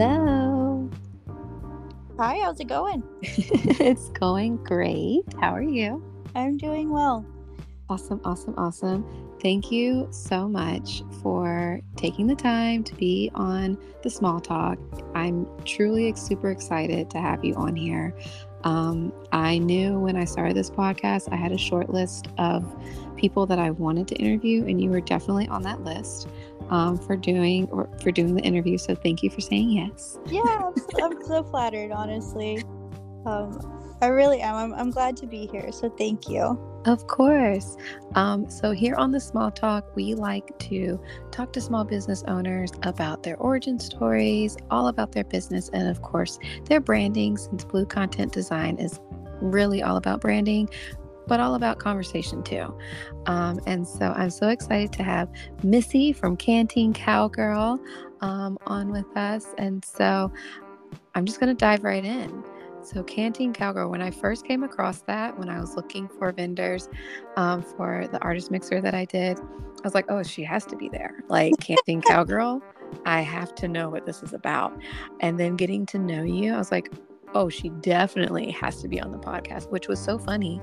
Hello. Hi, how's it going? it's going great. How are you? I'm doing well. Awesome, awesome, awesome. Thank you so much for taking the time to be on the small talk. I'm truly super excited to have you on here. Um, I knew when I started this podcast, I had a short list of people that I wanted to interview, and you were definitely on that list um, for doing or for doing the interview. So thank you for saying yes. Yeah, I'm, so, I'm so flattered, honestly. Um, I really am. I'm, I'm glad to be here. So thank you. Of course. Um, so, here on the Small Talk, we like to talk to small business owners about their origin stories, all about their business, and of course, their branding, since Blue Content Design is really all about branding, but all about conversation too. Um, and so, I'm so excited to have Missy from Canteen Cowgirl um, on with us. And so, I'm just going to dive right in. So, Canteen Cowgirl, when I first came across that, when I was looking for vendors um, for the artist mixer that I did, I was like, oh, she has to be there. Like, Canteen Cowgirl, I have to know what this is about. And then getting to know you, I was like, oh, she definitely has to be on the podcast, which was so funny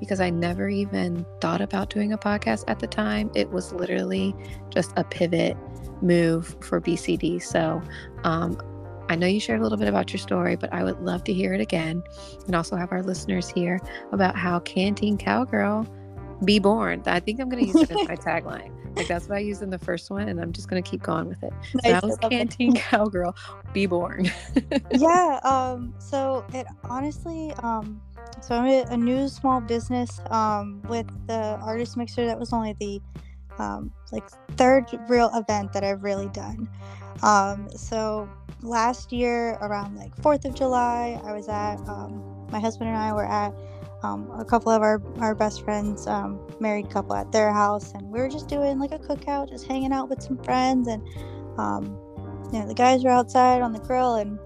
because I never even thought about doing a podcast at the time. It was literally just a pivot move for BCD. So um, I know you shared a little bit about your story, but I would love to hear it again and also have our listeners hear about how Canteen Cowgirl be born. I think I'm going to use it as my tagline. Like that's what I used in the first one, and I'm just going to keep going with it. Nice. So that was Canteen Cowgirl be born. yeah. Um. So it honestly. Um. So I'm a, a new small business. Um. With the artist mixer, that was only the, um, like third real event that I've really done. Um. So last year around like 4th of July, I was at, um, my husband and I were at um, a couple of our, our best friends, um, married couple at their house, and we were just doing like a cookout, just hanging out with some friends. And, you know, the guys were outside on the grill, and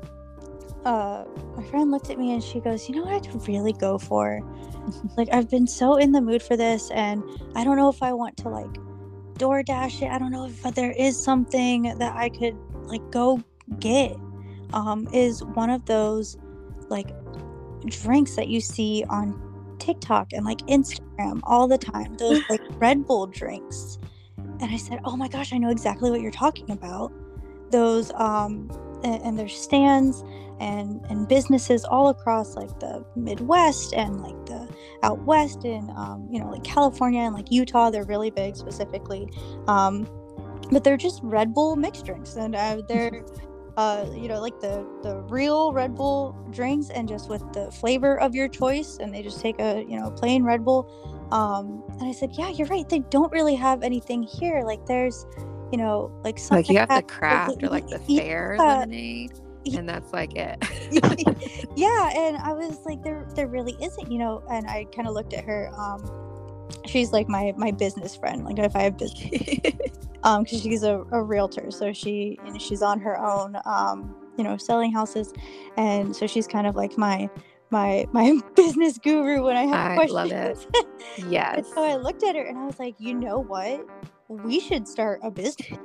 uh, my friend looked at me and she goes, You know what I'd really go for? like, I've been so in the mood for this, and I don't know if I want to like DoorDash it. I don't know if there is something that I could like go get um, is one of those like drinks that you see on TikTok and like Instagram all the time. Those like Red Bull drinks. And I said, "Oh my gosh, I know exactly what you're talking about." Those um and, and there's stands and and businesses all across like the Midwest and like the out west and um, you know like California and like Utah. They're really big specifically. Um, but they're just Red Bull mixed drinks, and uh, they're uh, you know, like the the real Red Bull drinks, and just with the flavor of your choice, and they just take a you know plain Red Bull. Um, and I said, yeah, you're right. They don't really have anything here. Like there's, you know, like something like you have the craft or like the fair yeah. lemonade, and that's like it. yeah, and I was like, there there really isn't, you know. And I kind of looked at her. Um, she's like my my business friend. Like if I have business um because she's a, a realtor so she you know, she's on her own um you know selling houses and so she's kind of like my my my business guru when i have questions. I questions love it yes so i looked at her and i was like you know what we um, should start a business.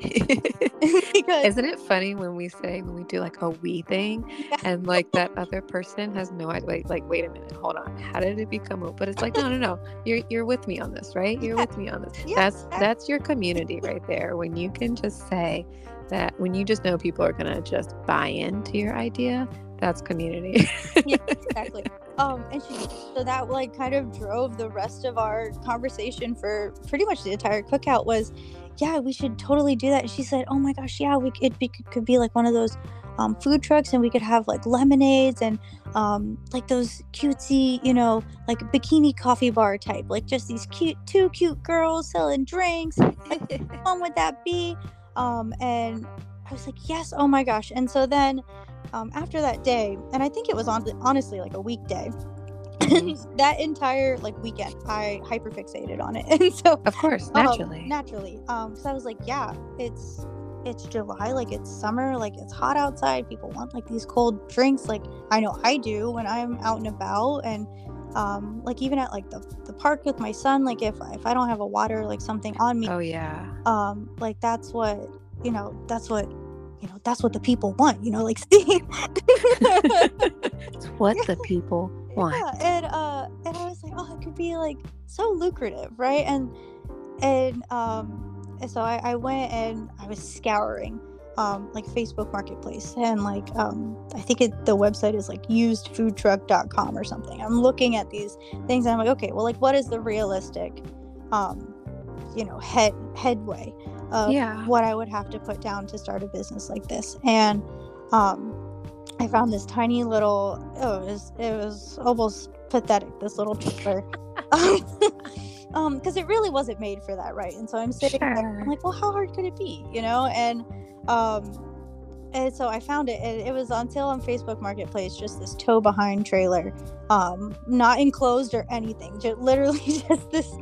because Isn't it funny when we say when we do like a we thing yeah. and like that other person has no idea like, like wait a minute, hold on. How did it become but it's like no no no. You're you're with me on this, right? You're yeah. with me on this. Yeah. That's that's your community right there. When you can just say that when you just know people are gonna just buy into your idea, that's community. yeah, exactly. Um, and she, so that like kind of drove the rest of our conversation for pretty much the entire cookout was, yeah, we should totally do that. And she said, oh my gosh, yeah, we it be, could be like one of those um, food trucks, and we could have like lemonades and um, like those cutesy, you know, like bikini coffee bar type, like just these cute, two cute girls selling drinks. How fun would that be? Um, and I was like, yes, oh my gosh. And so then um, after that day, and I think it was on honestly like a weekday. Mm-hmm. that entire like weekend, I hyperfixated on it, and so of course, naturally, um, naturally, um, because I was like, yeah, it's it's July, like it's summer, like it's hot outside. People want like these cold drinks, like I know I do when I'm out and about, and um, like even at like the, the park with my son, like if if I don't have a water like something on me, oh yeah, um, like that's what you know, that's what you know that's what the people want you know like it's what the people want. Yeah, and uh and i was like oh it could be like so lucrative right? And and um and so I, I went and i was scouring um, like Facebook Marketplace, and like um, I think it, the website is like usedfoodtruck.com or something. I'm looking at these things, and I'm like, okay, well, like, what is the realistic, um, you know, head headway of Yeah. what I would have to put down to start a business like this? And um, I found this tiny little. Oh, it was it was almost pathetic. This little trailer. um because it really wasn't made for that right and so i'm sitting there i'm like well how hard could it be you know and um and so i found it and it was on sale on facebook marketplace just this tow behind trailer um not enclosed or anything just literally just this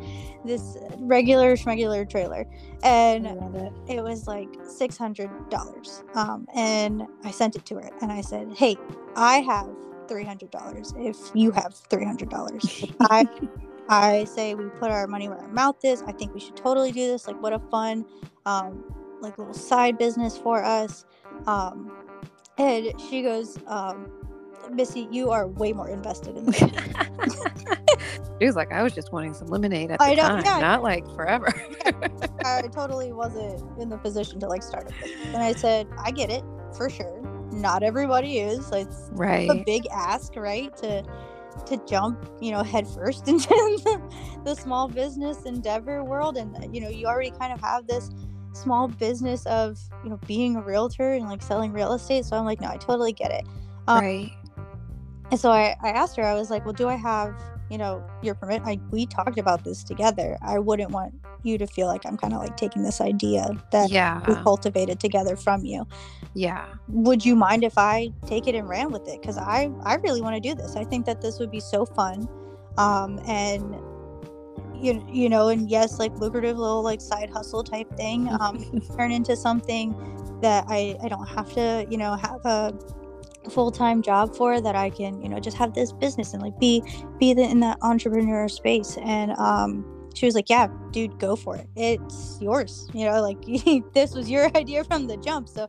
this regular schmegular trailer and it. it was like six hundred dollars. Um, and I sent it to her, and I said, "Hey, I have three hundred dollars. If you have three hundred dollars, I, I say we put our money where our mouth is. I think we should totally do this. Like, what a fun, um, like little side business for us." Um, and she goes, um, "Missy, you are way more invested in this." she was like, I was just wanting some lemonade at the I know, time, yeah. not like forever. I totally wasn't in the position to like start a business. And I said, I get it for sure. Not everybody is. Like, It's right. a big ask, right? To to jump, you know, headfirst into the, the small business endeavor world, and you know, you already kind of have this small business of you know being a realtor and like selling real estate. So I'm like, no, I totally get it. um, right. And so I, I asked her, I was like, well, do I have, you know, your permit? I, we talked about this together. I wouldn't want you to feel like I'm kind of like taking this idea that we Yeah. cultivated together from you. Yeah. Would you mind if I take it and ran with it? Because I, I really want to do this. I think that this would be so fun. Um, and you, you know, and yes, like lucrative little like side hustle type thing. Um, turn into something that I, I don't have to, you know, have a full-time job for that I can, you know, just have this business and like be be the, in that entrepreneur space. And um she was like, "Yeah, dude, go for it. It's yours." You know, like this was your idea from the jump. So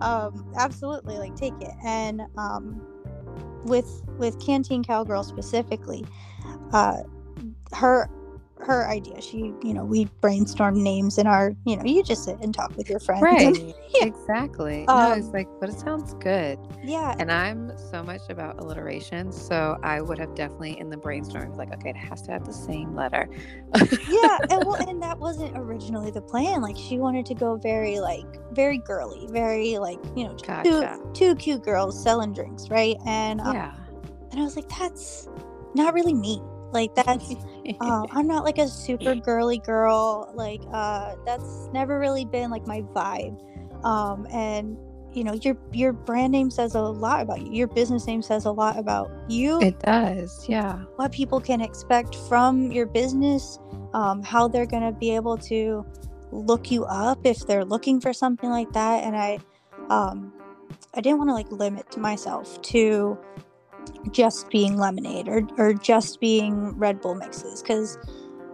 um absolutely like take it. And um with with Canteen Cowgirl specifically, uh her her idea she you know we brainstorm names in our you know you just sit and talk with your friends and- Right. Yeah. Exactly. no, it's Um, like, but it sounds good. yeah And I'm so much about alliteration. So I would have definitely in the brainstorm, like, okay, it has to have the same letter. yeah and well and that wasn't originally the plan like she wanted to go very like very girly very like you know Gotcha. two, two cute girls selling drinks right and um, Yeah. and i was like that's not really me like that's uh, i'm not like a super girly girl like uh that's never really been like my vibe um and you know your your brand name says a lot about you your business name says a lot about you it does. Yeah. what people can expect from your business, um, how they're going to be able to look you up if they're looking for something like that. And I, um, I didn't want to like limit myself to just being lemonade or, or just being Red Bull mixes. Cause,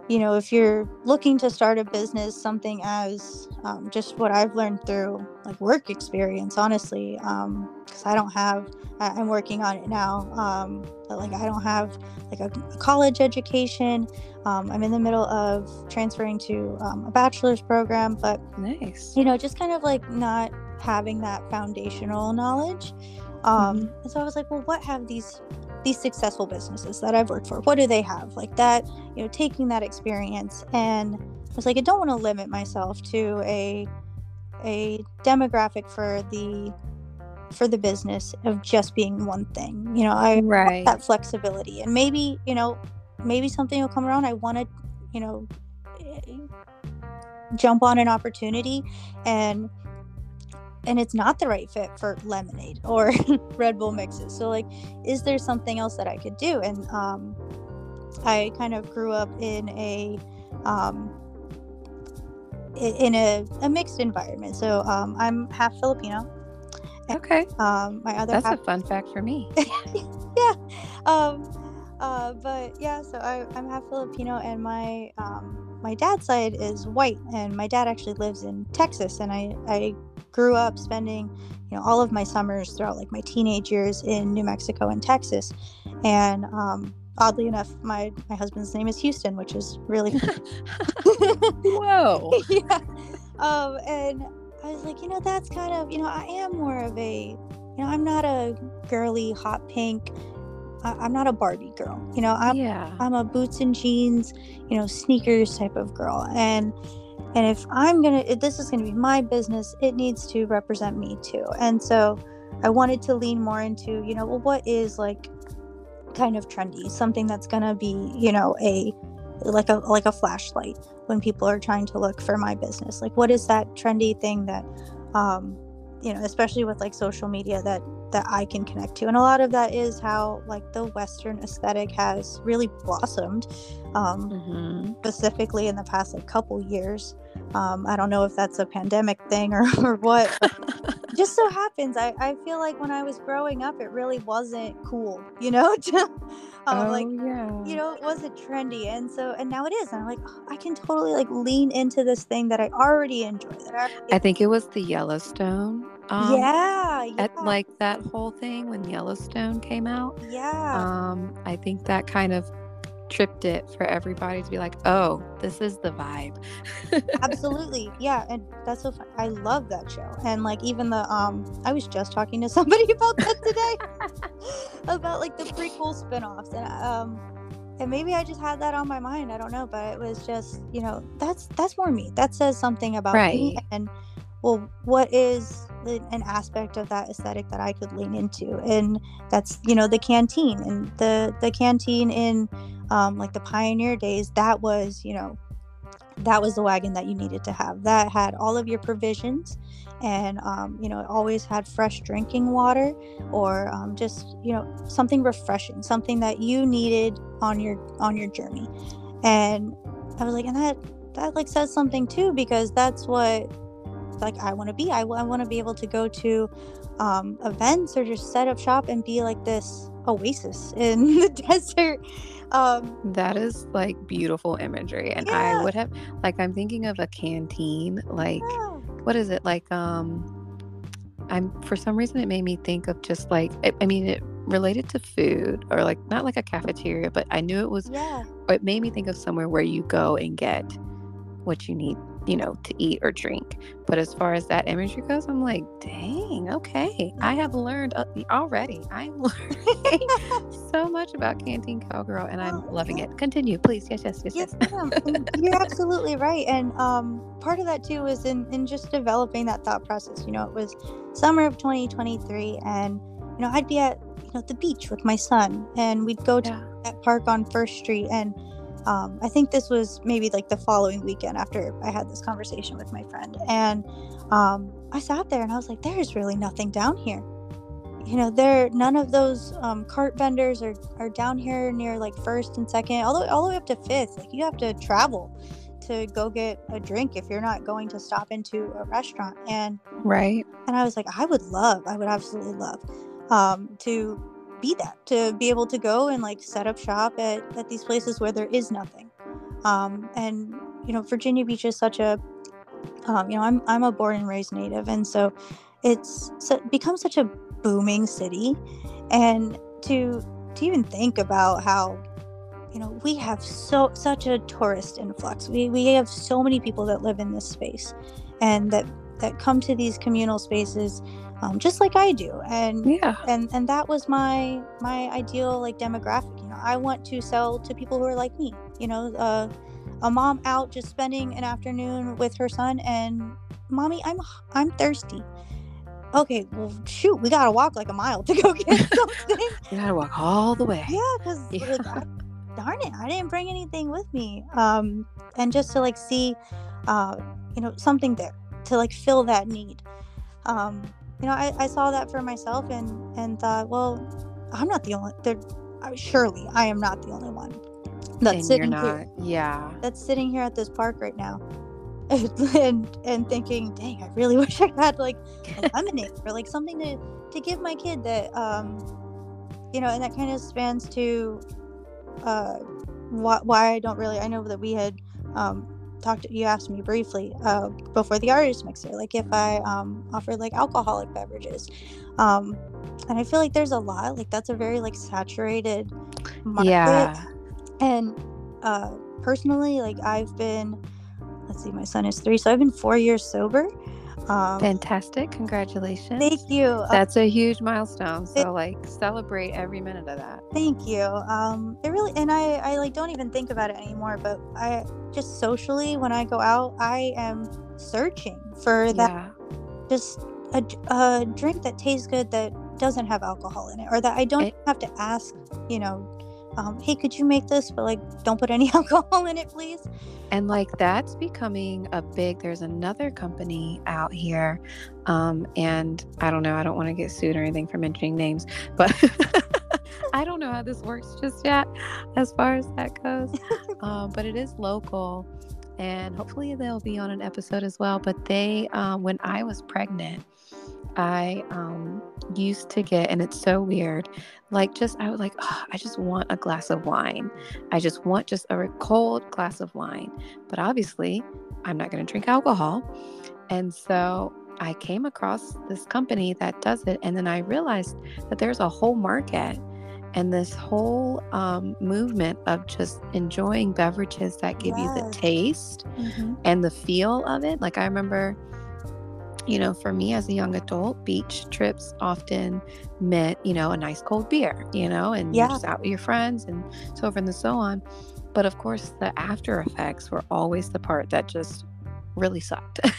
you know, if you're looking to start a business, something as um, just what I've learned through like work experience, honestly, because I don't have, I'm working on it now. Um, but like I don't have like a, a college education. Um, I'm in the middle of transferring to um, a bachelor's program, but Nice. you know, just kind of like not having that foundational knowledge. Um, And so I was like, well, what have these these successful businesses that I've worked for? What do they have like that? You know, taking that experience, and I was like, I don't want to limit myself to a a demographic for the for the business of just being one thing. You know, I want Right. that flexibility, and maybe you know, maybe something will come around. I want to, you know, eh, jump on an opportunity and and it's not the right fit for lemonade or red bull mixes so like is there something else that i could do and um i kind of grew up in a um in a, a mixed environment so um i'm half filipino Okay. um my other That's half a fun fact for me. yeah. Um, uh, but yeah, so I, I'm half Filipino, and my um, my dad's side is white, and my dad actually lives in Texas, and I I grew up spending you know all of my summers throughout like my teenage years in New Mexico and Texas, and um, oddly enough, my my husband's name is Houston, which is really whoa. yeah. Um, and I was like, you know, that's kind of you know, I am more of a you know, I'm not a girly hot pink. I, am not a Barbie girl. You know, I'm yeah. I'm a boots and jeans, you know, sneakers type of girl, and and if i'm gonna if this is gonna be my business it needs to represent me too. And so i wanted to lean more into you know well what is like kind of trendy? Something that's gonna be you know a like a like a flashlight when people are trying to look for my business. Like what is that trendy thing that um you know especially with like social media that that I can connect to. And a lot of that is how like the Western aesthetic has really blossomed, um, mm-hmm. specifically in the past like couple years. Um, I don't know if that's a pandemic thing or, or what. just so happens, I, I feel like when I was growing up, it really wasn't cool, you know? um, oh, like, yeah. you know, it wasn't trendy. And so, and now it is. And I'm like, oh, I can totally like lean into this thing that I already enjoy. That I, I think it was the Yellowstone um, yeah, yeah. At, like that whole thing when Yellowstone came out. Yeah. Um, I think that kind of tripped it for everybody to be like, oh, this is the vibe. Absolutely. Yeah. And that's so fun. I love that show. And like even the um I was just talking to somebody about that today. about like the prequel spin-offs. And um and maybe I just had that on my mind. I don't know, but it was just, you know, that's that's more me. That says something about right. me and well, what is an aspect of that aesthetic that I could lean into? And that's, you know, the canteen and the the canteen in um, like the pioneer days. That was, you know, that was the wagon that you needed to have. That had all of your provisions, and um, you know, it always had fresh drinking water or um, just you know something refreshing, something that you needed on your on your journey. And I was like, and that that like says something too because that's what like I want to be. I, I want to be able to go to um, events or just set up shop and be like this oasis in the desert. Um, that is like beautiful imagery, and yeah. I would have like I'm thinking of a canteen. Like, yeah. what is it like? Um, I'm for some reason it made me think of just like I, I mean it related to food or like not like a cafeteria, but I knew it was. Yeah. It made me think of somewhere where you go and get what you need you know, to eat or drink. But as far as that imagery goes, I'm like, dang, okay. I have learned uh, already. I'm learning so much about Canteen Cowgirl and I'm loving it. Continue, please. Yes, yes, yes, yes. yes. You're absolutely right. And um, part of that too was in, in just developing that thought process. You know, it was summer of 2023 and, you know, I'd be at, you know, the beach with my son and we'd go to yeah. that park on First Street and um, I think this was maybe like the following weekend after I had this conversation with my friend. And um, I sat there and I was like, there's really nothing down here. You know, there none of those um, cart vendors are, are down here near like first and second, all the, all the way up to fifth. Like you have to travel to go get a drink if you're not going to stop into a restaurant. And right. And I was like, I would love, I would absolutely love um, to be that to be able to go and like set up shop at, at these places where there is nothing. Um, and you know virginia beach is such a um, you know I'm, I'm a born and raised native and so it's so, become such a booming city. And to to even think about how you know we have so such a tourist influx. We, we have so many people that live in this space and that that come to these communal spaces um, just like I do. And yeah, and and that was my my ideal like demographic. You know, I want to sell to people who are like me. You know, uh, a mom out just spending an afternoon with her son, and mommy, I'm I'm thirsty. Okay, well, shoot, we gotta walk like a mile to go get something. you gotta walk all the way. Yeah, because yeah. like, darn it, I didn't bring anything with me. Um, and just to like see, uh, you know, something there to like fill that need. Um, you know, I, I saw that for myself and and thought, well, I'm not the only. There, surely I am not the only one that's and sitting here. Yeah, that's sitting here at this park right now, and and thinking, dang, I really wish I had like a lemonade or like something to to give my kid that, um, you know, and that kind of spans to, uh, why, why I don't really. I know that we had um talked you asked me briefly uh, before the artist mixer like if i um, offered like alcoholic beverages. Um, and i feel like there's a lot like that's a very like saturated market. Yeah. and uh, personally like i've been let's see my son is three so i've been four years sober um, Fantastic. Congratulations. thank you uh, That's a huge milestone. So like celebrate every minute of that. Thank you. Um, it really, and I, I like don't even think about it anymore. But I just socially, when I go out, I am searching for that Yeah. just a drink that tastes good that doesn't have alcohol in it, or that I don't It- have to ask. You know, um, hey, could you make this, but like don't put any alcohol in it, please. And like that's becoming a big there's another company out here. Um, and I don't know, I don't want to get sued or anything for mentioning names, but I don't know how this works just yet as far as that goes. um, but it is local and hopefully they'll be on an episode as well. But they um, when I was pregnant, I um, used to get, and it's so weird. Like, just I was like, "Oh, I just want a glass of wine. I just want just a cold glass of wine. But obviously, I'm not going to drink alcohol. And so I came across this company that does it, and then I realized that there's a whole market and this whole um, movement of just enjoying beverages that give you the Yes. taste and the feel of it. Like I remember, you know, for me as a young adult, beach trips often meant, you know, a nice cold beer, you know, and Yeah. you're just out with your friends and so forth and so on. But of course, the after effects were always the part that just really sucked.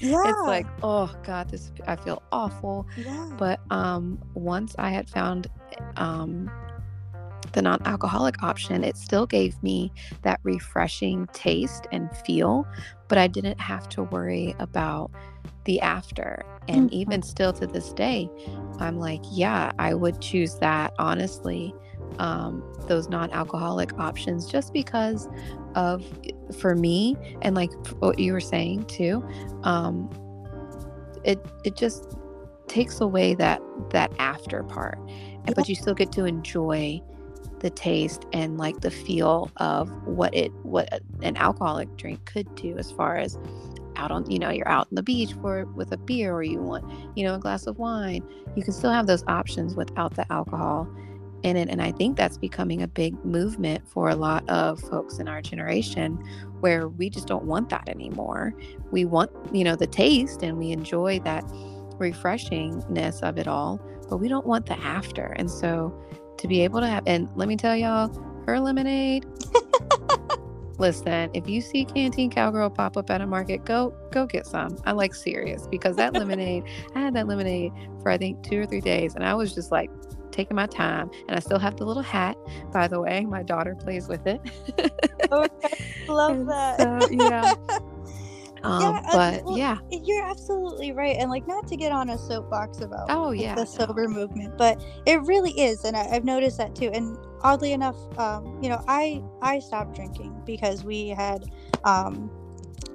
Yeah. it's like, oh God, this I feel awful. yeah. But um, once I had found um, the non alcoholic option, it still gave me that refreshing taste and feel, but I didn't have to worry about the after. And Mhm. even still to this day, I'm like, yeah, I would choose that honestly. Um, those non alcoholic options just because of for me and like what you were saying too um it it just takes away that that after part Yeah. but you still get to enjoy the taste and like the feel of what it what an alcoholic drink could do as far as out on you know you're out on the beach for with a beer or you want you know a glass of wine you can still have those options without the alcohol. In it and i think that's becoming a big movement for a lot of folks in our generation where we just don't want that anymore. We want you know the taste and we enjoy that refreshingness of it all but we don't want the after. And so to be able to have and let me tell y'all her lemonade listen if you see canteen cowgirl pop up at a market go go get some i like serious because that lemonade i had that lemonade for i think two or three days and i was just like taking my time and i still have the little hat by the way my daughter plays with it oh, Okay. Love And that. so, yeah um, Yeah, but well, yeah You're absolutely right. And like, not to get on a soapbox about oh like, yeah the no. sober movement, but it really is. And I, I've noticed that too. And oddly enough, um, you know, I, I stopped drinking because we had, um,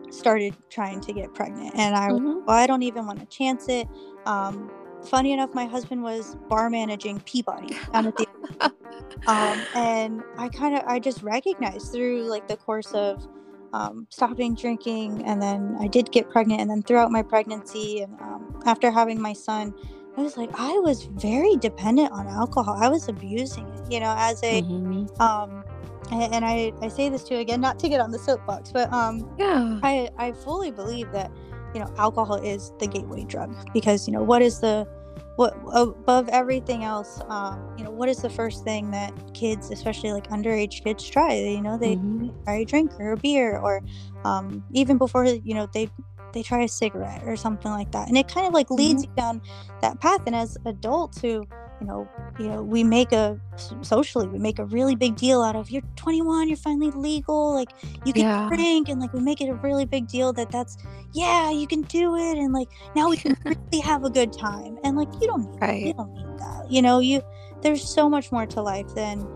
started trying to get pregnant and I, Mhm. well, I don't even want to chance it. Um, funny enough, my husband was bar managing Peabody down at the um, and I kind of I just recognized through like the course of um, stopping drinking, and then I did get pregnant, and then throughout my pregnancy and um, after having my son, I was like I was very dependent on alcohol. I was abusing it, you know, as a Mhm. um, and, and I I say this too again, not to get on the soapbox, but um, yeah I I fully believe that you know alcohol is the gateway drug because you know what is the what above everything else um, you know what is the first thing that kids especially like underage kids try? You know they Mhm. try a drink or a beer or um, even before you know they they try a cigarette or something like that. And it kind of like leads you down that path. And as adults who you know you know we make a socially we make a really big deal out of you're 21 you're finally legal like you can Yeah. drink and like we make it a really big deal that that's yeah you can do it and like now we can really have a good time and like you don't need that. you don't need that you know you there's so much more to life than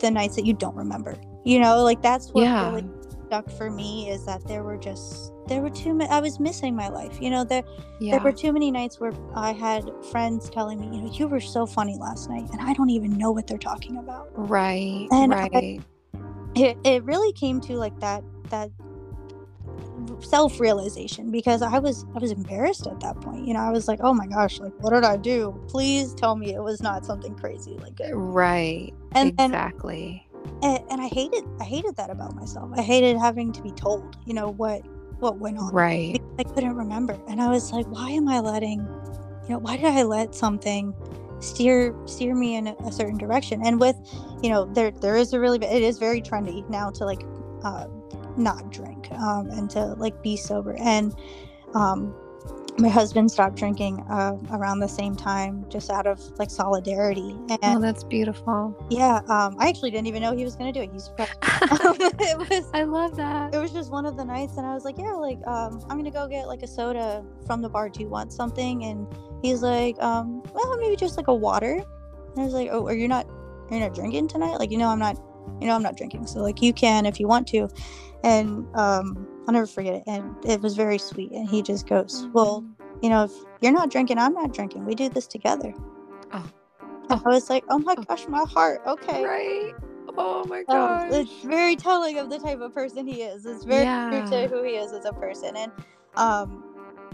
the nights that you don't remember you know like that's what yeah really stuck for me is that there were just there were too many i was missing my life you know there yeah there were too many nights where i had friends telling me you know you were so funny last night and i don't even know what they're talking about right And I- right it, it really came to like that that self realization because I was I was embarrassed at that point. You know, I was like, oh my gosh, like what did I do? Please tell me it was not something crazy like it. Right. And exactly. And, and I hated I hated that about myself. I hated having to be told, you know, what what went on. Right. I couldn't remember. And I was like, why am I letting, you know, why did I let something steer steer me in a, certain direction? And with, you know, there there is a really it is very trendy now to like uh, not drink um, and to like be sober. And um, my husband stopped drinking uh, around the same time just out of like solidarity and oh that's beautiful. Yeah um, i actually didn't even know he was going to do it. He's it was i love that. it was just one of the nights and i was like yeah like um, i'm going to go get like a soda from the bar. Do you want something? And he's like um, well maybe just like a water. And i was like oh are you not you're you not drinking tonight? Like you know i'm not you know i'm not drinking so like you can if you want to and um I'll never forget it. And it was very sweet. And he just goes, Well, mm-hmm. you know, if you're not drinking, I'm not drinking. We do this together. Oh. oh. I was like, Oh my oh. gosh, my heart. Okay. Right. Oh my gosh. Um, it's very telling of the type of person he is. It's very yeah. true to who he is as a person. And, um,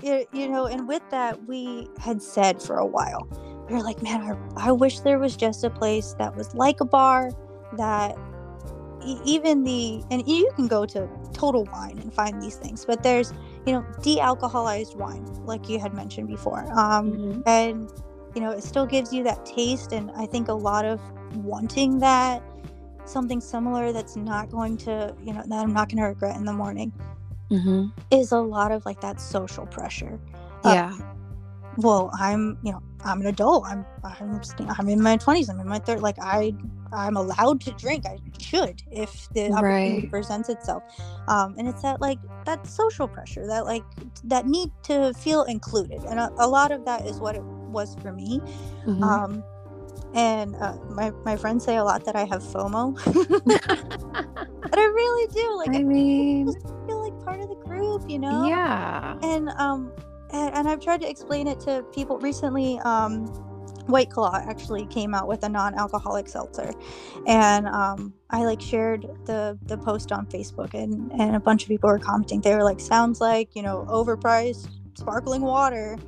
you, you know, and with that, we had said for a while, we were like, man, I, I wish there was just a place that was like a bar that even the and you can go to total wine and find these things but there's you know de-alcoholized wine like you had mentioned before um, mm-hmm. and you know it still gives you that taste and i think a lot of wanting that something similar that's not going to you know that i'm not going to regret in the morning mm-hmm. is a lot of like that social pressure yeah uh, well i'm you know i'm an adult i'm i'm, I'm in my 20s i'm in my third. like i i'm allowed to drink i should if the opportunity right. presents itself um and it's that like that social pressure that like that need to feel included and a, a lot of that is what it was for me mm-hmm. um and uh, my, my friends say a lot that I have FOMO, but I really do. Like, I mean, I feel like part of the group, you know? Yeah. And um, and, and I've tried to explain it to people recently. Um, White Claw actually came out with a non-alcoholic seltzer, and um, I like shared the the post on Facebook, and and a bunch of people were commenting. They were like, "Sounds like you know overpriced sparkling water."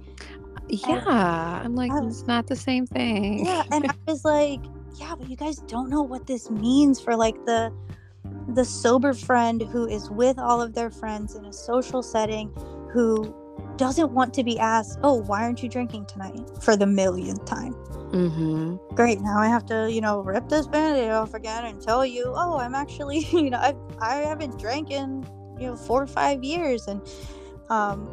Yeah, and I'm like, it's not the same thing. Yeah, and I was like, yeah, but you guys don't know what this means for like the the sober friend who is with all of their friends in a social setting who doesn't want to be asked, "Oh, why aren't you drinking tonight?" for the millionth time. Mm-hmm. Great. Now I have to, you know, rip this band-aid off again and tell you, "Oh, I'm actually, you know, I I haven't drank in, you know, four or five years," and um,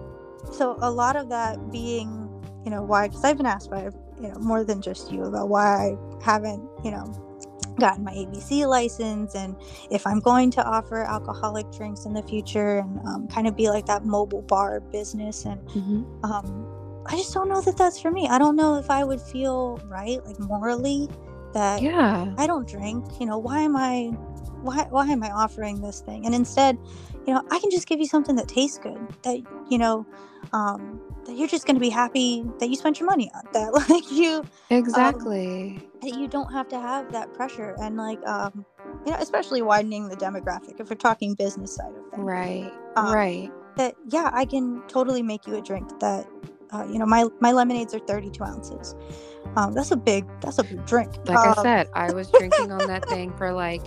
so a lot of that being, you know, why? Because I've been asked by, you know, more than just you about why I haven't, you know, gotten my ABC license and if I'm going to offer alcoholic drinks in the future and um, kind of be like that mobile bar business. And mm-hmm. um, I just don't know that that's for me. I don't know if I would feel right, like morally, that yeah, I don't drink. You know, why am I, why, why am I offering this thing? And instead, you know, I can just give you something that tastes good. That you know, um, that you're just going to be happy that you spent your money on that like you um, exactly you don't have to have that pressure and like um you know especially widening the demographic if we're talking business side of things right um, right. that yeah i can totally make you a drink that uh, you know my my lemonades are 32 ounces. Um that's a big that's a big drink like i um, said i was drinking on that thing for like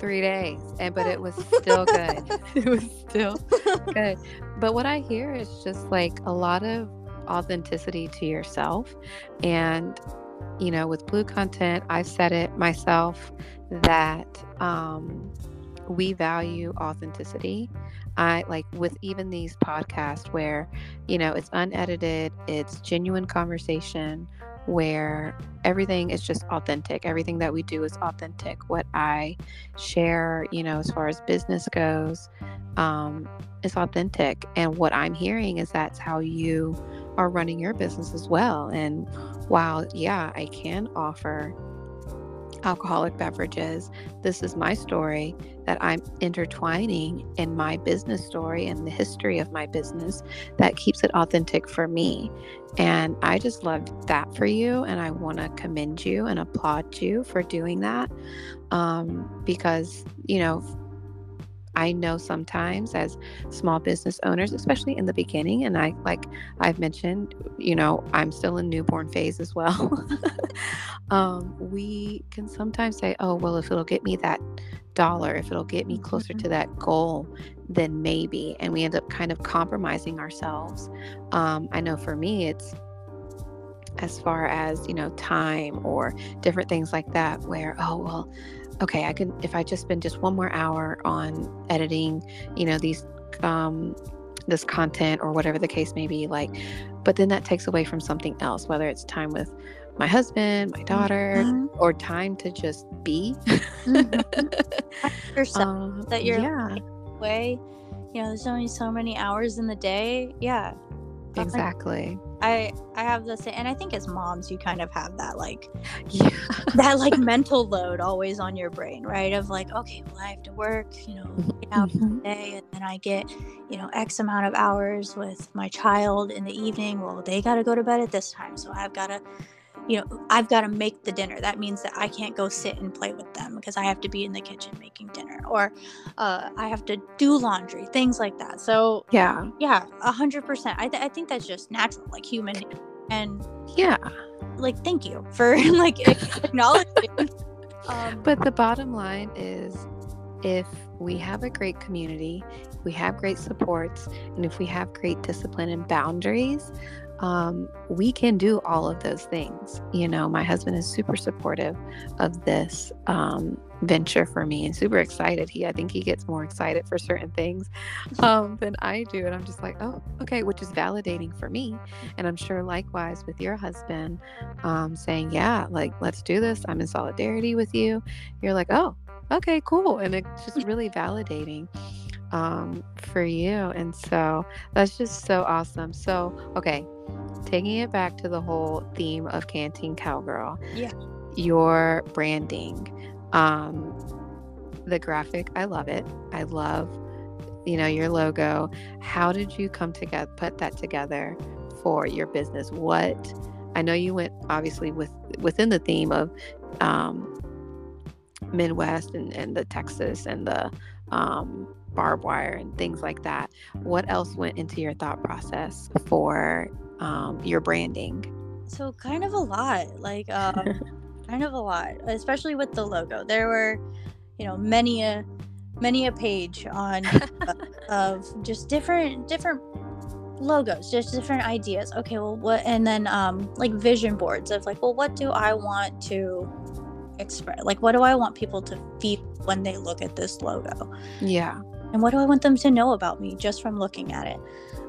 three days and but it was still good. It was still good. But what i hear is just like a lot of authenticity to yourself and you know with blue content i've said it myself that um we value authenticity i like with even these podcasts where you know it's unedited it's genuine conversation where everything is just authentic. Everything that we do is authentic. What I share, you know, as far as business goes, um, is authentic. And what I'm hearing is that's how you are running your business as well. And while, yeah, I can offer alcoholic beverages. This is my story that I'm intertwining in my business story and the history of my business that keeps it authentic for me. And I just love that for you. And I want to commend you and applaud you for doing that um, because, you know, I know sometimes as small business owners, especially in the beginning, and I like I've mentioned, you know, I'm still in newborn phase as well. um, we can sometimes say, oh, well, if it'll get me that dollar, if it'll get me closer mm-hmm. to that goal, then maybe. And we end up kind of compromising ourselves. Um, I know for me, it's as far as, you know, time or different things like that, where, oh, well, okay, I can, if I just spend just one more hour on editing, you know, these, um, this content or whatever the case may be, like, but then that takes away from something else, whether it's time with my husband, my daughter, mm-hmm. or time to just be. mm-hmm. Yourself um, that you're yeah. away. You know, there's only so many hours in the day. Yeah. Exactly. I I have the same, and I think as moms, you kind of have that like, yeah, that like mental load always on your brain, right? Of like, okay, well, I have to work, you know, out mm-hmm. day, and then I get, you know, X amount of hours with my child in the evening. Well, they got to go to bed at this time, so I've got to you know, I've got to make the dinner. That means that I can't go sit and play with them because I have to be in the kitchen making dinner, or uh, I have to do laundry, things like that. So yeah, yeah, a hundred percent. I th- I think that's just natural, like human, and yeah, like thank you for like acknowledging. Um, but the bottom line is, if we have a great community, we have great supports, and if we have great discipline and boundaries, um, we can do all of those things. You know, my husband is super supportive of this um, venture for me and super excited. He, I think he gets more excited for certain things um, than I do. And I'm just like, oh, okay, which is validating for me. And I'm sure likewise with your husband um, saying, yeah, like, let's do this. I'm in solidarity with you. You're like, oh, okay, cool. And it's just really validating um, for you. And so that's just so awesome. So, okay, taking it back to the whole theme of Canteen Cowgirl. Yeah. Your branding, um, the graphic, I love it. I love, you know, your logo. How did you come together, put that together for your business? What, I know you went obviously with within the theme of um, Midwest and, and the Texas and the um, barbed wire and things like that. What else went into your thought process for um, your branding? So, kind of a lot, like, um, kind of a lot, especially with the logo. There were, you know, many a many a page on uh, of just different different logos just different ideas okay well what and then um like vision boards of like well what do i want to express like what do i want people to feel when they look at this logo yeah and what do I want them to know about me just from looking at it?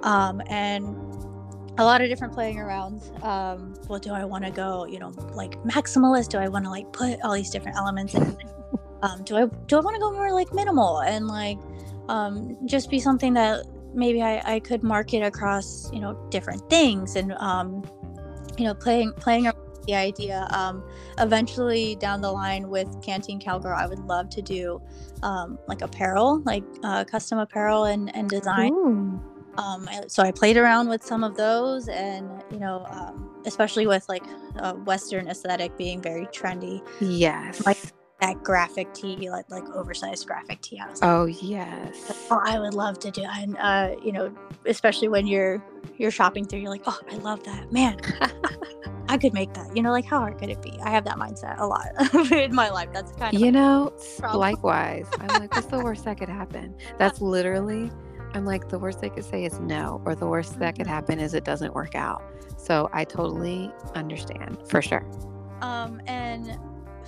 Um, and a lot of different playing around. Um, what do I want to go? You know, like maximalist? Do I want to like put all these different elements in? Um, do I do I want to go more like minimal and like um, just be something that maybe I, I could market across you know different things and um, you know playing playing around the idea. Um, eventually, down the line with Canteen Cowgirl, I would love to do um, like apparel, like uh, custom apparel and, and design. Um, so I played around with some of those, and you know, um, especially with like uh, Western aesthetic being very trendy. Yes. Like that graphic tee, like like oversized graphic tee. I was like, oh yes. Oh, I would love to do, and uh, you know, especially when you're you're shopping through, you're like, oh, I love that, man. I could make that. You know, like how hard could it be? I have that mindset a lot in my life. That's kind of you know, likewise. I'm like, what's the worst that could happen? That's literally. I'm like, the worst they could say is no, or the worst that could mm-hmm. happen is it doesn't work out. So I totally understand for sure. Um, and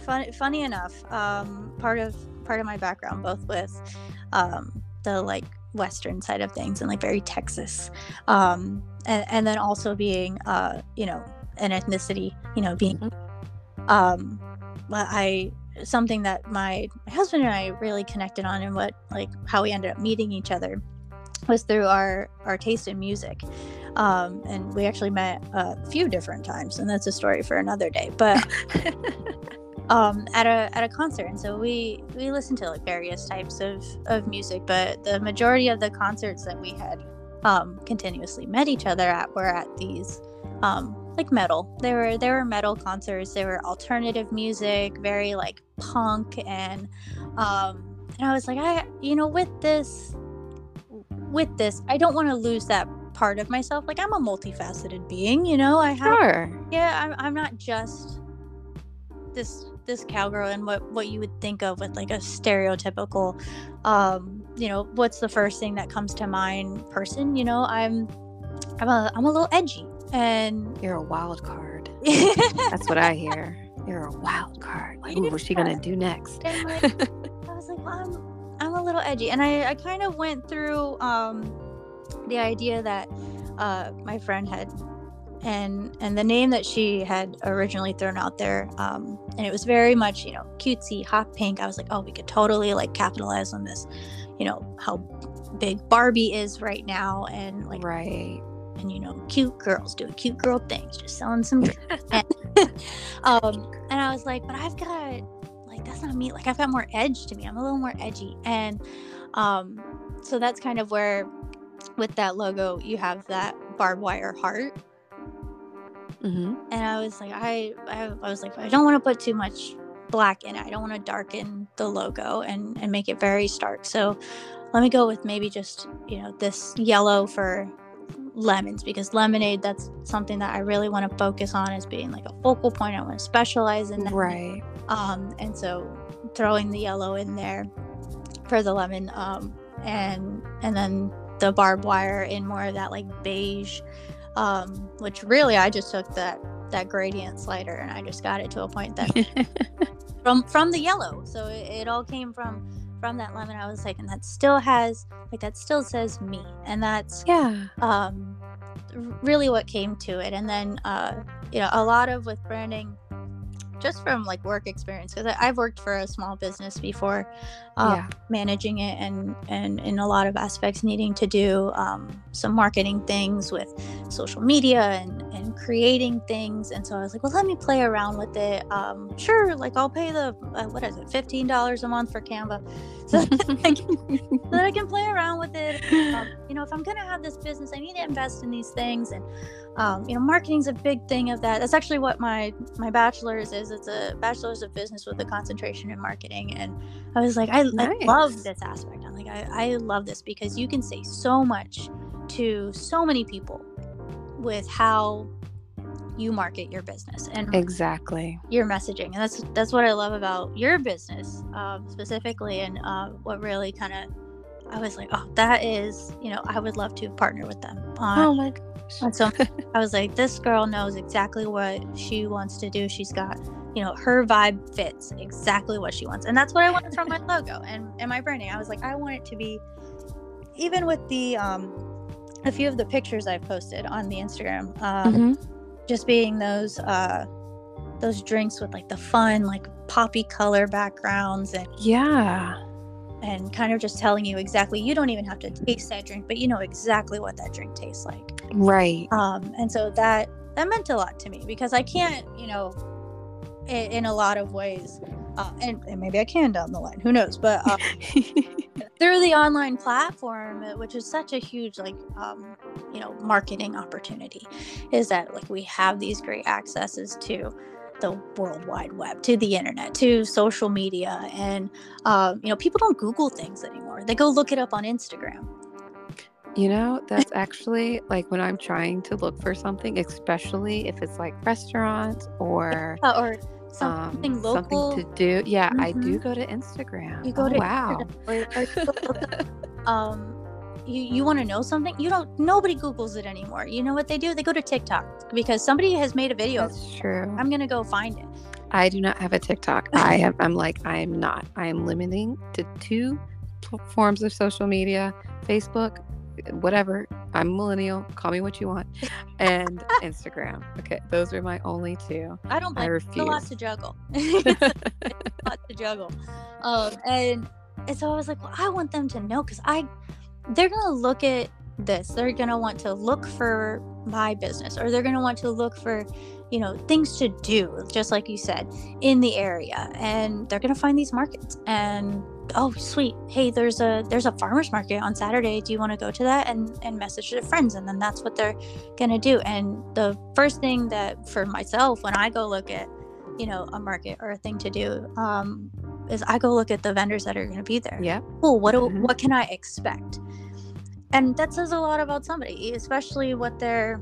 fun, funny enough, um, part of part of my background, both with um, the like western side of things and like very Texas, um, and, and then also being, uh, you know, an ethnicity, you know, being mm-hmm. um I something that my, my husband and I really connected on and what like how we ended up meeting each other was through our our taste in music um, and we actually met a few different times and that's a story for another day but um, at a at a concert and so we we listened to like various types of of music but the majority of the concerts that we had um, continuously met each other at were at these um, like metal. There were there were metal concerts. There were alternative music, very like punk and um, and I was like, I, you know, with this, with this, I don't want to lose that part of myself. Like I'm a multifaceted being, you know. I have, Sure. yeah, I'm, I'm not just this this cowgirl and what what you would think of with like a stereotypical, um, you know, what's the first thing that comes to mind person. You know, I'm, I'm a I'm a little edgy and You're a wild card. That's what I hear. You're a wild card. Like, what's she gonna do next? like I was like, well, I'm, I'm a little edgy, and I, I kind of went through um, the idea that uh, my friend had, and and the name that she had originally thrown out there, um, and it was very much you know cutesy, hot pink. I was like, oh, we could totally like capitalize on this, you know how big Barbie is right now, and like Right. And you know cute girls doing cute girl things just selling some drinks and, um and i was like but i've got like that's not me. Like i've got more edge to me. I'm a little more edgy. And um so that's kind of where with that logo you have that barbed wire heart. Hmm and i was like i i, I was like i don't want to put too much black in it. I don't want to darken the logo and and make it very stark. So let me go with maybe just you know this yellow for lemons because lemonade that's something that i really want to focus on as being like a focal point. I want to specialize in that. Right. um and so throwing the yellow in there for the lemon um and and then the barbed wire in more of that like beige um which really i just took that that gradient slider and i just got it to a point that from from the yellow. So it, it all came from from that lemon i was like and that still has like that still says me and that's yeah. um really what came to it and then uh you know a lot of with branding just from like work experience because i've worked for a small business before uh, yeah. managing it and and in a lot of aspects needing to do um, some marketing things with social media and and creating things. And so i was like well let me play around with it. Um, sure like i'll pay the uh, what is it $15 a month for canva so that I can, so that I can play around with it. Um, you know if i'm gonna have this business i need to invest in these things. And um, you know marketing's a big thing of that. That's actually what my my bachelor's is. It's a bachelor's of business with a concentration in marketing. And i was like i, I love this aspect. I'm like I, I love this because you can say so much to so many people with how you market your business and Exactly. your messaging. And that's that's what i love about your business um, specifically. And uh, what really kind of i was like oh that is you know i would love to partner with them on, Oh my so i was like this girl knows exactly what she wants to do she's got you know her vibe fits exactly what she wants and that's what i wanted from my logo and and my branding i was like i want it to be even with the um a few of the pictures i've posted on the instagram um, Mhm. just being those uh those drinks with like the fun like poppy color backgrounds and Yeah. And kind of just telling you exactly you don't even have to taste that drink but you know exactly what that drink tastes like Right. um and so that that meant a lot to me because i can't you know in, in a lot of ways uh, and, and maybe i can down the line who knows but uh, through the online platform uh, which is such a huge like um, you know marketing opportunity is that like we have these great accesses to the world wide web to the internet to social media and um, you know people don't google things anymore they go look it up on instagram You know, that's actually like when I'm trying to look for something, especially if it's like restaurants or Uh, or um, something local something to do. Yeah, I do Mhm. go to Instagram. you go Oh, to wow. Instagram, or, or you go look up, um you, you want to know something you don't nobody googles it anymore you know what they do they go to tiktok because somebody has made a video. That's true. i'm gonna go find it I do not have a TikTok. I have. I'm like I am not. I am limiting to two forms of social media: Facebook, whatever. I'm millennial. Call me what you want, and Instagram. Okay, those are my only two. i don't I blame you. it's a lot to juggle it's a lot to juggle um and and so i was like well i want them to know because i they're gonna look at this. They're gonna want to look for my business or they're gonna want to look for you know things to do just like you said in the area. And they're gonna find these markets. And oh sweet. Hey there's a there's a farmers market on saturday. Do you want to go to that and and message their friends? And then that's what they're gonna do. And the first thing that for myself when i go look at you know a market or a thing to do um is I go look at the vendors that are going to be there. Yeah. Cool. What do, Mhm. what can I expect? And that says a lot about somebody, especially what they're.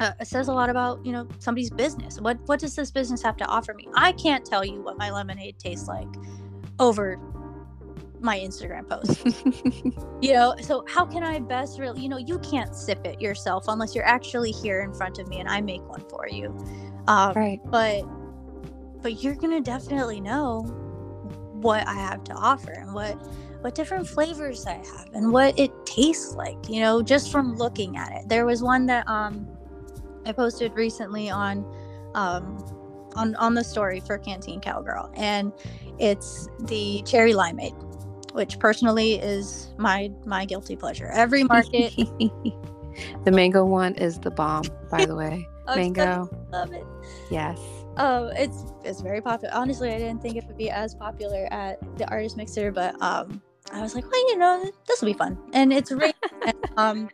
Uh, it says a lot about you know somebody's business. What what does this business have to offer me? I can't tell you what my lemonade tastes like over my Instagram post. you know, so how can I best really? You know, you can't sip it yourself unless you're actually here in front of me and I make one for you. Um, right. but but you're gonna definitely know what I have to offer and what what different flavors I have and what it tastes like, you know, just from looking at it. There was one that um I posted recently on um on on the story for Canteen Cowgirl and it's the cherry limeade, which personally is my my guilty pleasure. Every market the mango one is the bomb, by the way. I'm mango. love it. Yes. Um, it's it's very popular. Honestly, I didn't think it would be as popular at the artist mixer, but um, I was like, well, you know, this will be fun, and it's and, um,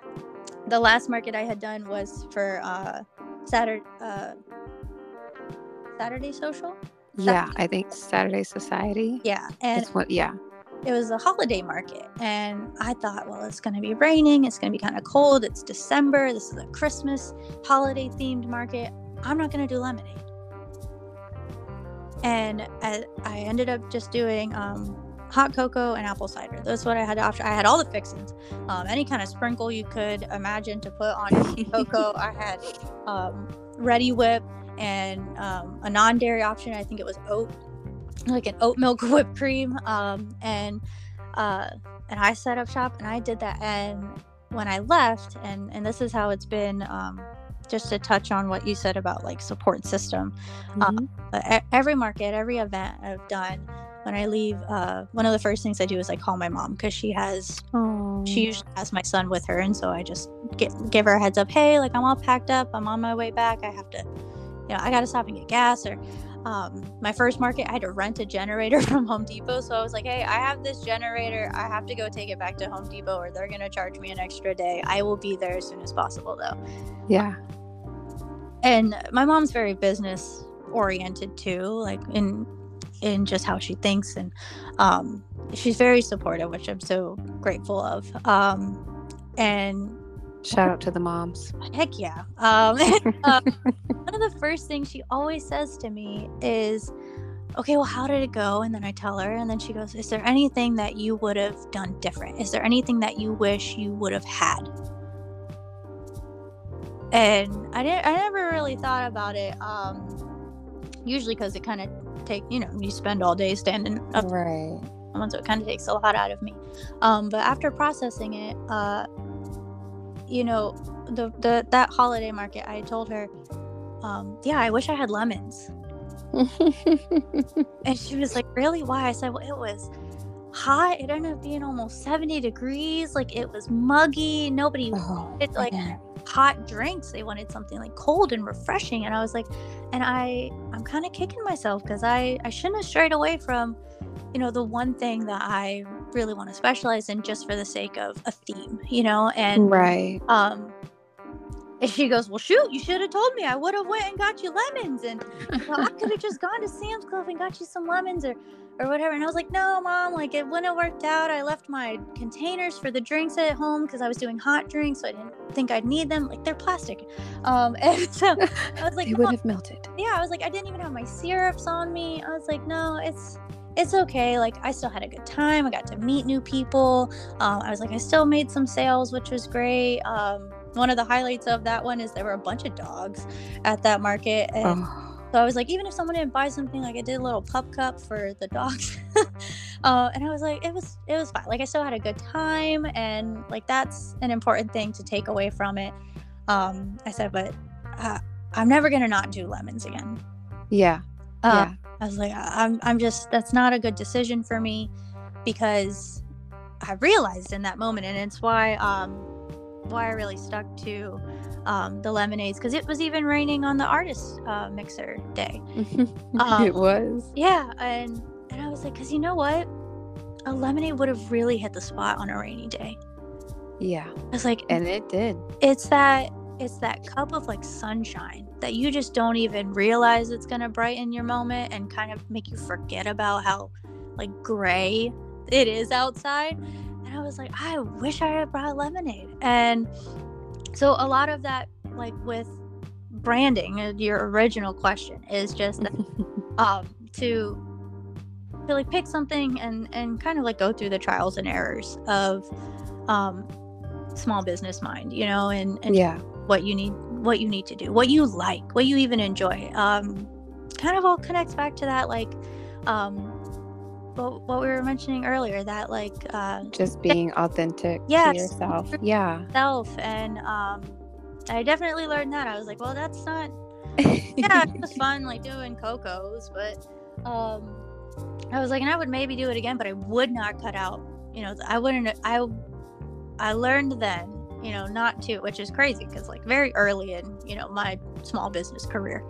the last market I had done was for uh, Saturday uh, Saturday Social. Yeah, I think Saturday Society. Yeah, and what yeah. it was a holiday market, and I thought, well, it's going to be raining. It's going to be kind of cold. It's December. This is a Christmas holiday themed market. I'm not going to do lemonade. And I, I ended up just doing um, hot cocoa and apple cider. That's what I had to offer. I had all the fixings, um, any kind of sprinkle you could imagine to put on your cocoa. I had um, Reddi-wip and um, a non-dairy option. I think it was oat, like an oat milk whipped cream. Um, and uh, and I set up shop and I did that. And when I left, and and this is how it's been. Just to touch on what you said about like support system but e- every market every event i've done when i leave uh, one of the first things i do is i call my mom because she has Aw. she usually has my son with her and so i just get, give her a heads up hey like i'm all packed up i'm on my way back i have to you know i gotta stop and get gas or um, my first market i had to rent a generator from home depot. So i was like hey i have this generator. I have to go take it back to home depot or they're gonna charge me an extra day. I will be there as soon as possible though. Yeah. and my mom's very business oriented too like in in just how she thinks. And um she's very supportive which i'm so grateful of. Um and Shout out to the moms. heck yeah um uh, one of the first things she always says to me is okay well how did it go and then i tell her and then she goes is there anything that you would have done different is there anything that you wish you would have had and i didn't i never really thought about it um usually because it kind of take you know you spend all day standing up Right. so it kind of takes a lot out of me. Um, but after processing it, uh, you know, the the that holiday market, I told her, um, yeah, I wish I had lemons, and she was like, really? Why? I said, well, it was hot. It ended up being almost seventy degrees. Like it was muggy. Nobody oh, it's like man. hot drinks they wanted something like cold and refreshing and i was like and i i'm kind of kicking myself because i i shouldn't have strayed away from you know the one thing that i really want to specialize in just for the sake of a theme you know and right. um and she goes well shoot you should have told me. I would have went and got you lemons and you know, i could have just gone to sam's club and got you some lemons or or whatever. And i was like no mom like it wouldn't have worked out. I left my containers for the drinks at home because i was doing hot drinks so i didn't think i'd need them. Like they're plastic. Um and so i was like They would have melted. yeah i was like i didn't even have my syrups on me. I was like no it's it's okay like i still had a good time i got to meet new people um, i was like i still made some sales which was great um, one of the highlights of that one is there were a bunch of dogs at that market and Oh, so I was like, even if someone didn't buy something, like I did a little pup cup for the dogs, uh, and I was like, it was it was fine. Like I still had a good time, and like that's an important thing to take away from it. Um, I said, but uh, I'm never gonna not do lemons again. yeah. Uh, yeah. I was like, I'm I'm just that's not a good decision for me because I realized in that moment, and it's why um why I really stuck to um, the lemonades because it was even raining on the artist uh, mixer day. um, it was. Yeah, and and I was like, because you know what, a lemonade would have really hit the spot on a rainy day. Yeah. I was like, And it did. it's that it's that cup of like sunshine that you just don't even realize it's gonna brighten your moment and kind of make you forget about how like gray it is outside. And I was like, I wish I had brought lemonade. And so a lot of that, like with branding, uh, your original question is just um, to to like pick something and and kind of like go through the trials and errors of um, small business mind, you know, and and yeah, what you need what you need to do, what you like, what you even enjoy. Um, kind of all connects back to that like um what, what we were mentioning earlier that like uh just being authentic yeah, to yourself. Yeah. self and um I definitely learned that. I was like, well that's not yeah, it was fun like doing cocos, but um I was like and I would maybe do it again, but I would not cut out, you know, I wouldn't I I learned then you know not to which is crazy because like very early in you know my small business career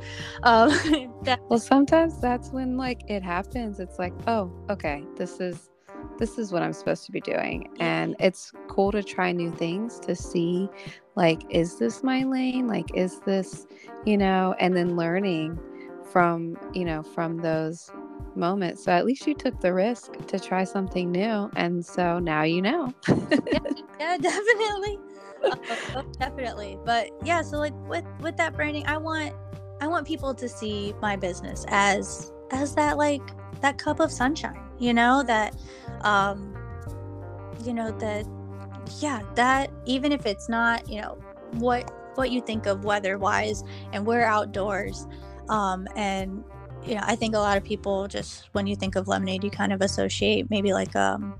um that well, sometimes that's when like it happens. It's like, oh, okay, this is this is what I'm supposed to be doing. And it's cool to try new things to see like is this my lane? Like is this, you know, and then learning from, you know, from those moments. So at least you took the risk to try something new and so now you know. yeah, yeah, definitely uh, oh, definitely but yeah so like with with that branding i want i want people to see my business as as that like that cup of sunshine you know that um you know that yeah that even if it's not you know what what you think of weather wise and we're outdoors um and you know i think a lot of people just when you think of lemonade you kind of associate maybe like um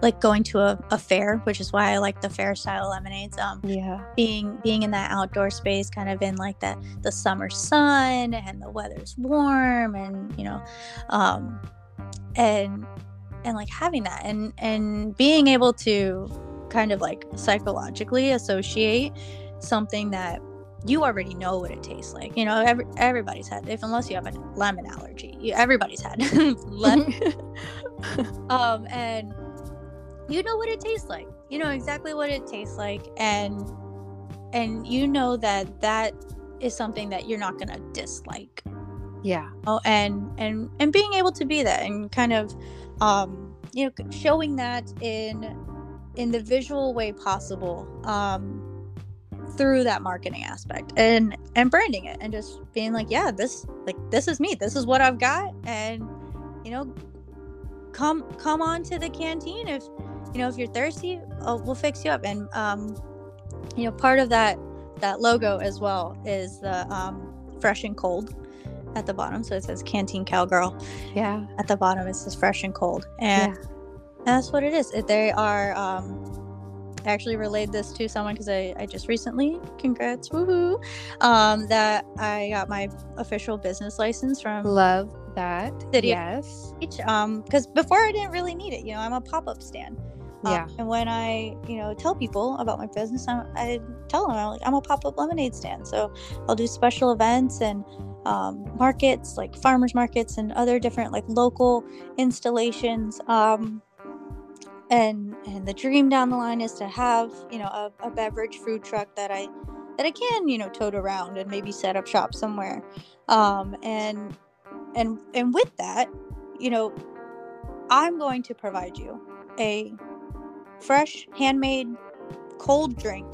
like going to a, a fair which is why i like the fair style lemonades um yeah. being being in that outdoor space kind of in like that the summer sun and the weather's warm and you know um and and like having that and and being able to kind of like psychologically associate something that you already know what it tastes like. You know every, everybody's had if unless you have a lemon allergy you, everybody's had lemon. Um and you know what it tastes like. You know exactly what it tastes like and and you know that that is something that you're not gonna dislike. Yeah. oh and and and being able to be that and kind of um you know showing that in in the visual way possible um through that marketing aspect and and branding it and just being like yeah this like this is me. This is what i've got. And you know come come on to the canteen if you know if you're thirsty oh, we'll fix you up. And um you know part of that that logo as well is the um fresh and cold at the bottom. So it says canteen cowgirl. Yeah. at the bottom it says fresh and cold. And, Yeah. that's what it is. They are um actually relayed this to someone because I, I just recently congrats woohoo um that i got my official business license from Love that. City- Yes. each um because before i didn't really need it you know i'm a pop-up stand Um, Yeah. and when i you know tell people about my business i, I tell them i'm like i'm a pop-up lemonade stand so i'll do special events and um, markets like farmers markets and other different like local installations um, and and the dream down the line is to have you know a, a beverage food truck that i that i can you know tote around and maybe set up shop somewhere. Um, and and and with that you know i'm going to provide you a fresh handmade cold drink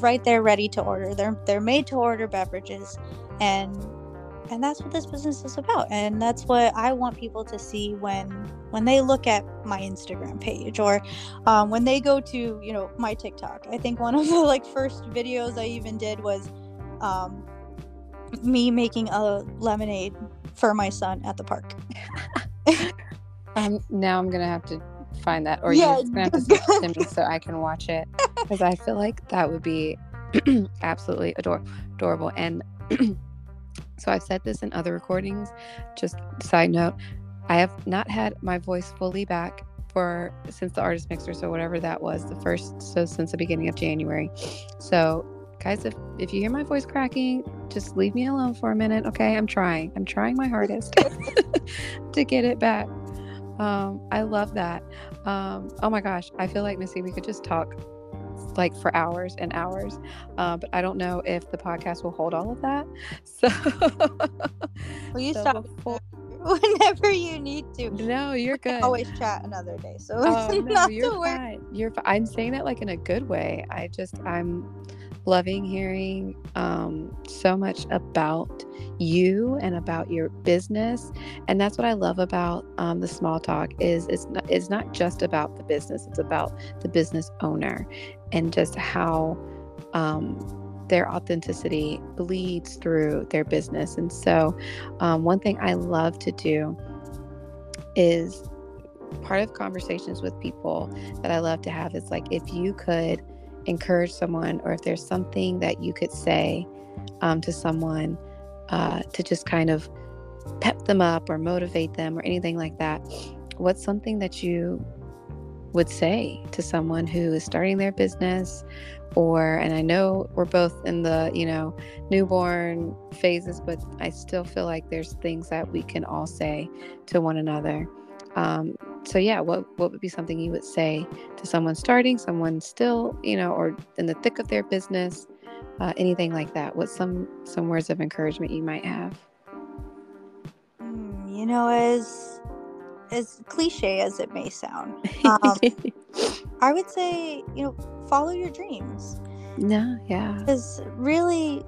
right there ready to order. They're they're made to order beverages and and that's what this business is about and that's what i want people to see when when they look at my instagram page or um, when they go to you know my tiktok i think one of the like first videos i even did was um, me making a lemonade for my son at the park Um, now I'm gonna have to find that, or Yeah, you're gonna have to send it to me so I can watch it because I feel like that would be absolutely ador- adorable. And so I've said this in other recordings. Just side note, I have not had my voice fully back for since the artist mixer, so whatever that was, the first, so since the beginning of January. So guys, if if you hear my voice cracking, just leave me alone for a minute, okay? I'm trying. I'm trying my hardest to get it back. Um, I love that. Um, oh my gosh, I feel like Missy, we could just talk like for hours and hours. Uh, but I don't know if the podcast will hold all of that. So, well you so stop before- whenever you need to. No, you're good. Always chat another day, so Oh, no, not you're to fine. You're fine. I'm saying that like in a good way. I just I'm loving hearing um, so much about you and about your business, and that's what I love about um, the small talk. Is it's not it's not just about the business. It's about the business owner and just how um, their authenticity bleeds through their business. And so, um, one thing I love to do is part of conversations with people that I love to have is like if you could encourage someone or if there's something that you could say um, to someone uh, to just kind of pep them up or motivate them or anything like that, what's something that you would say to someone who is starting their business or and I know we're both in the, you know, newborn phases, but I still feel like there's things that we can all say to one another. Um, so yeah, what what would be something you would say to someone starting, someone still, you know, or in the thick of their business, uh, anything like that? What some some words of encouragement you might have? Mm, you know, as as cliche as it may sound, um, I would say, you know, follow your dreams. no, yeah, Because really,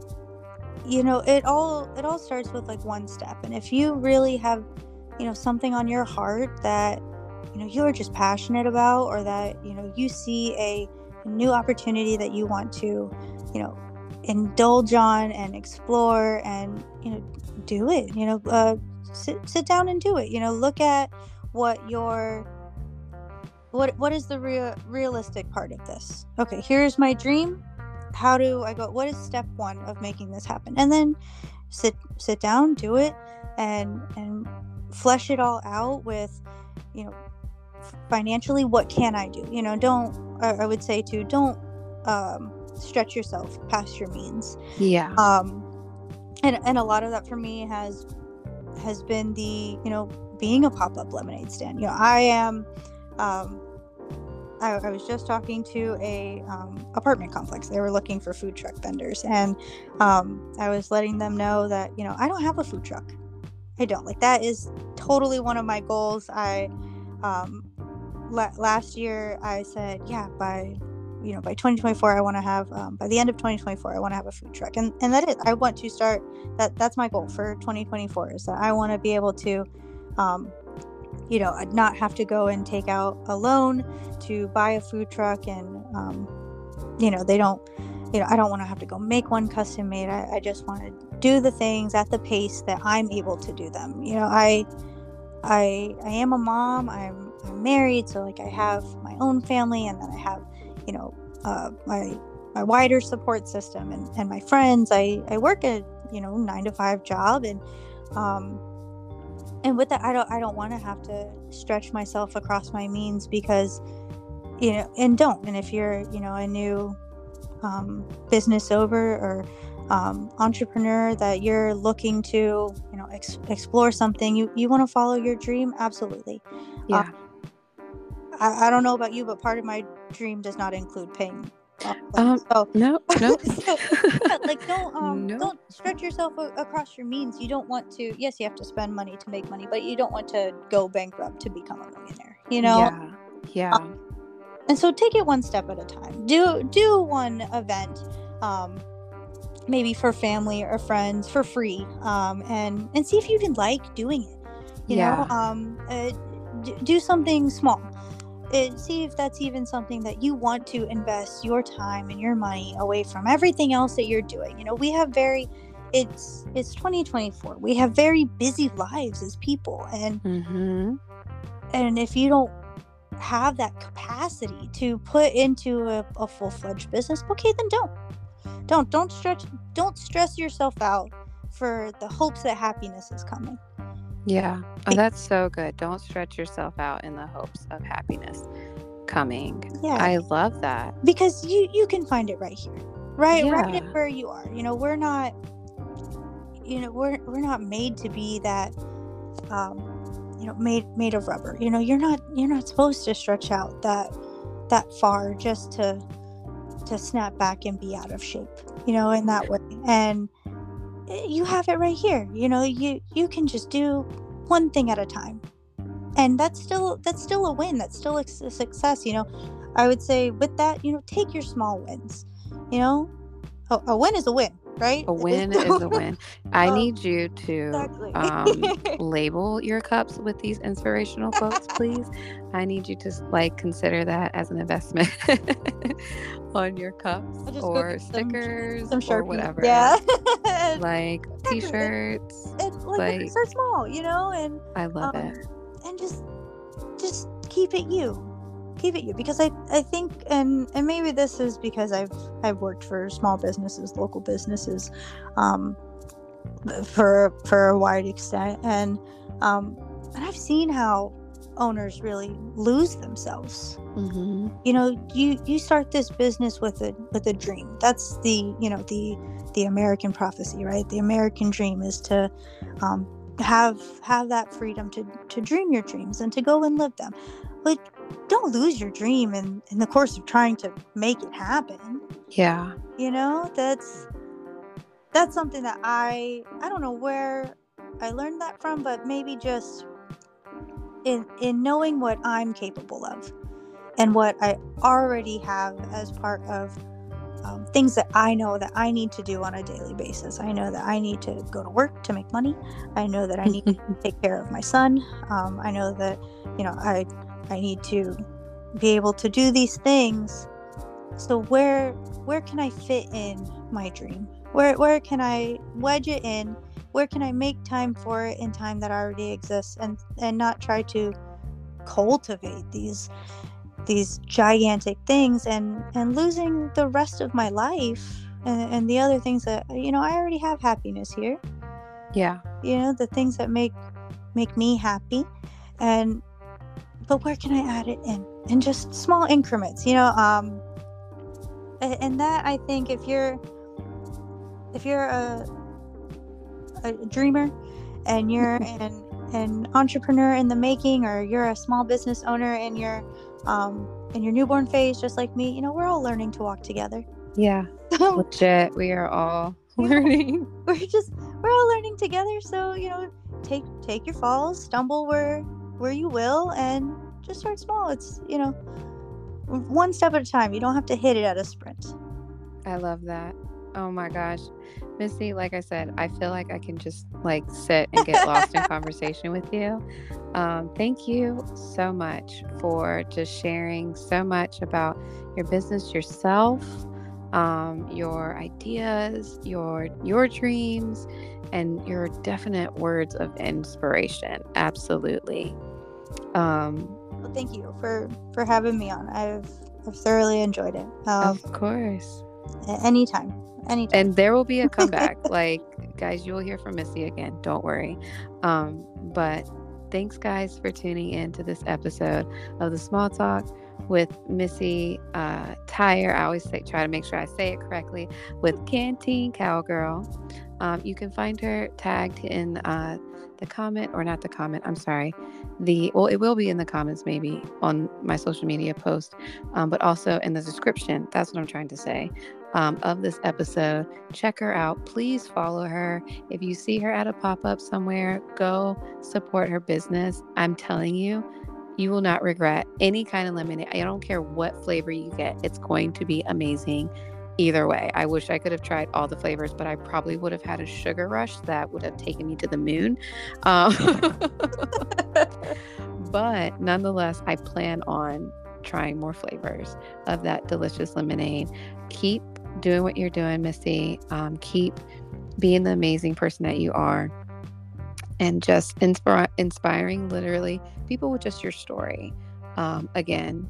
you know, it all it all starts with like one step. And if you really have, you know, something on your heart that, you know, you are just passionate about or that, you know, you see a, new opportunity that you want to, you know, indulge on and explore and, you know, do it. You know, uh sit sit down and do it. You know, look at what your what what is the real realistic part of this? Okay here's my dream. How do i go what is step one of making this happen? And then sit sit down do it and and flesh it all out with you know financially what can i do? You know don't i, would say too don't um, stretch yourself past your means. Yeah, um and and a lot of that for me has has been the you know being a pop-up lemonade stand. You know i am um I, I was just talking to a um, apartment complex. They were looking for food truck vendors. And um, i was letting them know that you know i don't have a food truck. I don't. Like that is totally one of my goals. I um la- last year i said yeah by you know by 2024 i want to have um, by the end of 2024 i want to have a food truck. And and that is i want to start that that's my goal for 2024 is that i want to be able to um, you know not have to go and take out a loan to buy a food truck and um, you know they don't you know i don't want to have to go make one custom made. I, I just want to do the things at the pace that i'm able to do them. You know i i i am a mom i'm i'm married so like i have my own family and then i have you know uh, my my wider support system and, and my friends. I i work a you know nine to five job and um and with that i don't i don't want to have to stretch myself across my means because you know and don't. And if you're you know a new um, business over or um, entrepreneur that you're looking to you know ex- explore something you you want to follow your dream? Absolutely. Yeah, I, I don't know about you but part of my dream does not include pain. off Um, so no, no, so, like don't um No. don't stretch yourself a- across your means. You don't want to yes you have to spend money to make money but you don't want to go bankrupt to become a millionaire you know? Yeah, yeah, and so take it one step at a time. Do do one event um maybe for family or friends for free um and and see if you even like doing it you Yeah. know um uh, do something small uh, see if that's even something that you want to invest your time and your money away from everything else that you're doing you know we have very it's it's 2024 we have very busy lives as people and mm-hmm. and if you don't have that capacity to put into a, a full-fledged business okay then don't. Don't don't stretch don't stress yourself out for the hopes that happiness is coming Yeah. Oh, that's so good. Don't stretch yourself out in the hopes of happiness coming. yeah I love that. because you you can find it right here right right Yeah. in where you are you know we're not you know we're we're not made to be that um you know made made of rubber you know you're not you're not supposed to stretch out that that far just to to snap back and be out of shape you know in that way and you have it right here. You know you you can just do one thing at a time. And that's still that's still a win. That's still a success you know. I would say with that you know take your small wins you know. A, a win is a win right? A win is a win. I um, need you to exactly. um, label your cups with these inspirational quotes please. I need you to like consider that as an investment on your cups or stickers some, some or whatever. Yeah. Like t-shirts it's like, like so small you know and i love um, it. and just just keep it you keep it you because I, I think and and maybe this is because I've I've worked for small businesses local businesses um, for for a wide extent and um, and I've seen how owners really lose themselves. Mm-hmm. you know you you start this business with a with a dream. That's the you know the the American prophecy right? The American dream is to um, have have that freedom to to dream your dreams and to go and live them but don't lose your dream in in the course of trying to make it happen yeah you know that's that's something that i i don't know where i learned that from but maybe just in in knowing what i'm capable of and what i already have as part of um, things that I know that I need to do on a daily basis. I know that I need to go to work to make money. I know that I need to take care of my son. Um, I know that you know I I need to be able to do these things. So where where can I fit in my dream? Where where can I wedge it in? Where can I make time for it in time that already exists and and not try to cultivate these these gigantic things and and losing the rest of my life and, and the other things that you know i already have happiness here yeah you know the things that make make me happy and but where can i add it in in just small increments you know um and that i think if you're if you're a a dreamer and you're an an entrepreneur in the making or you're a small business owner and you're um, in your newborn phase, just like me, you know, we're all learning to walk together. Yeah. Legit. We are all learning. We're just we're all learning together. So, you know, take take your falls, stumble where where you will and just start small. It's, you know, one step at a time. You don't have to hit it at a sprint. I love that. Oh my gosh. Missy, like I said, I feel like I can just like sit and get lost in conversation with you. Um, thank you so much for just sharing so much about your business yourself, um, your ideas, your your dreams, and your definite words of inspiration. Absolutely. Um, well, thank you for for having me on. I've I've thoroughly enjoyed it. Um, of course. Anytime. Anytime. And there will be a comeback. like, guys, you will hear from Missy again. Don't worry. Um, but thanks, guys, for tuning in to this episode of the Small Talk with Missy uh, Tyer. I always say, try to make sure I say it correctly with Canteen Cowgirl. Um, you can find her tagged in uh, the comment, or not the comment, I'm sorry. The well, it will be in the comments maybe on my social media post, um, but also in the description. That's what I'm trying to say um, of this episode. Check her out. Please follow her. If you see her at a pop up somewhere, go support her business. I'm telling you, you will not regret any kind of lemonade. I don't care what flavor you get, it's going to be amazing either way. I wish I could have tried all the flavors, but I probably would have had a sugar rush that would have taken me to the moon. Um, but nonetheless, I plan on trying more flavors of that delicious lemonade. Keep doing what you're doing, Missy. Um, keep being the amazing person that you are and just inspiring literally people with just your story. Um, again,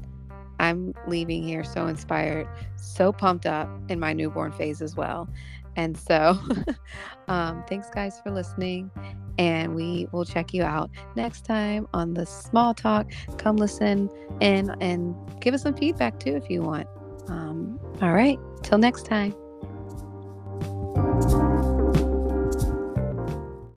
I'm leaving here so inspired, so pumped up in my newborn phase as well. And so, um, thanks guys for listening. And we will check you out next time on the small talk. Come listen and and give us some feedback too if you want. Um, all right. Till next time.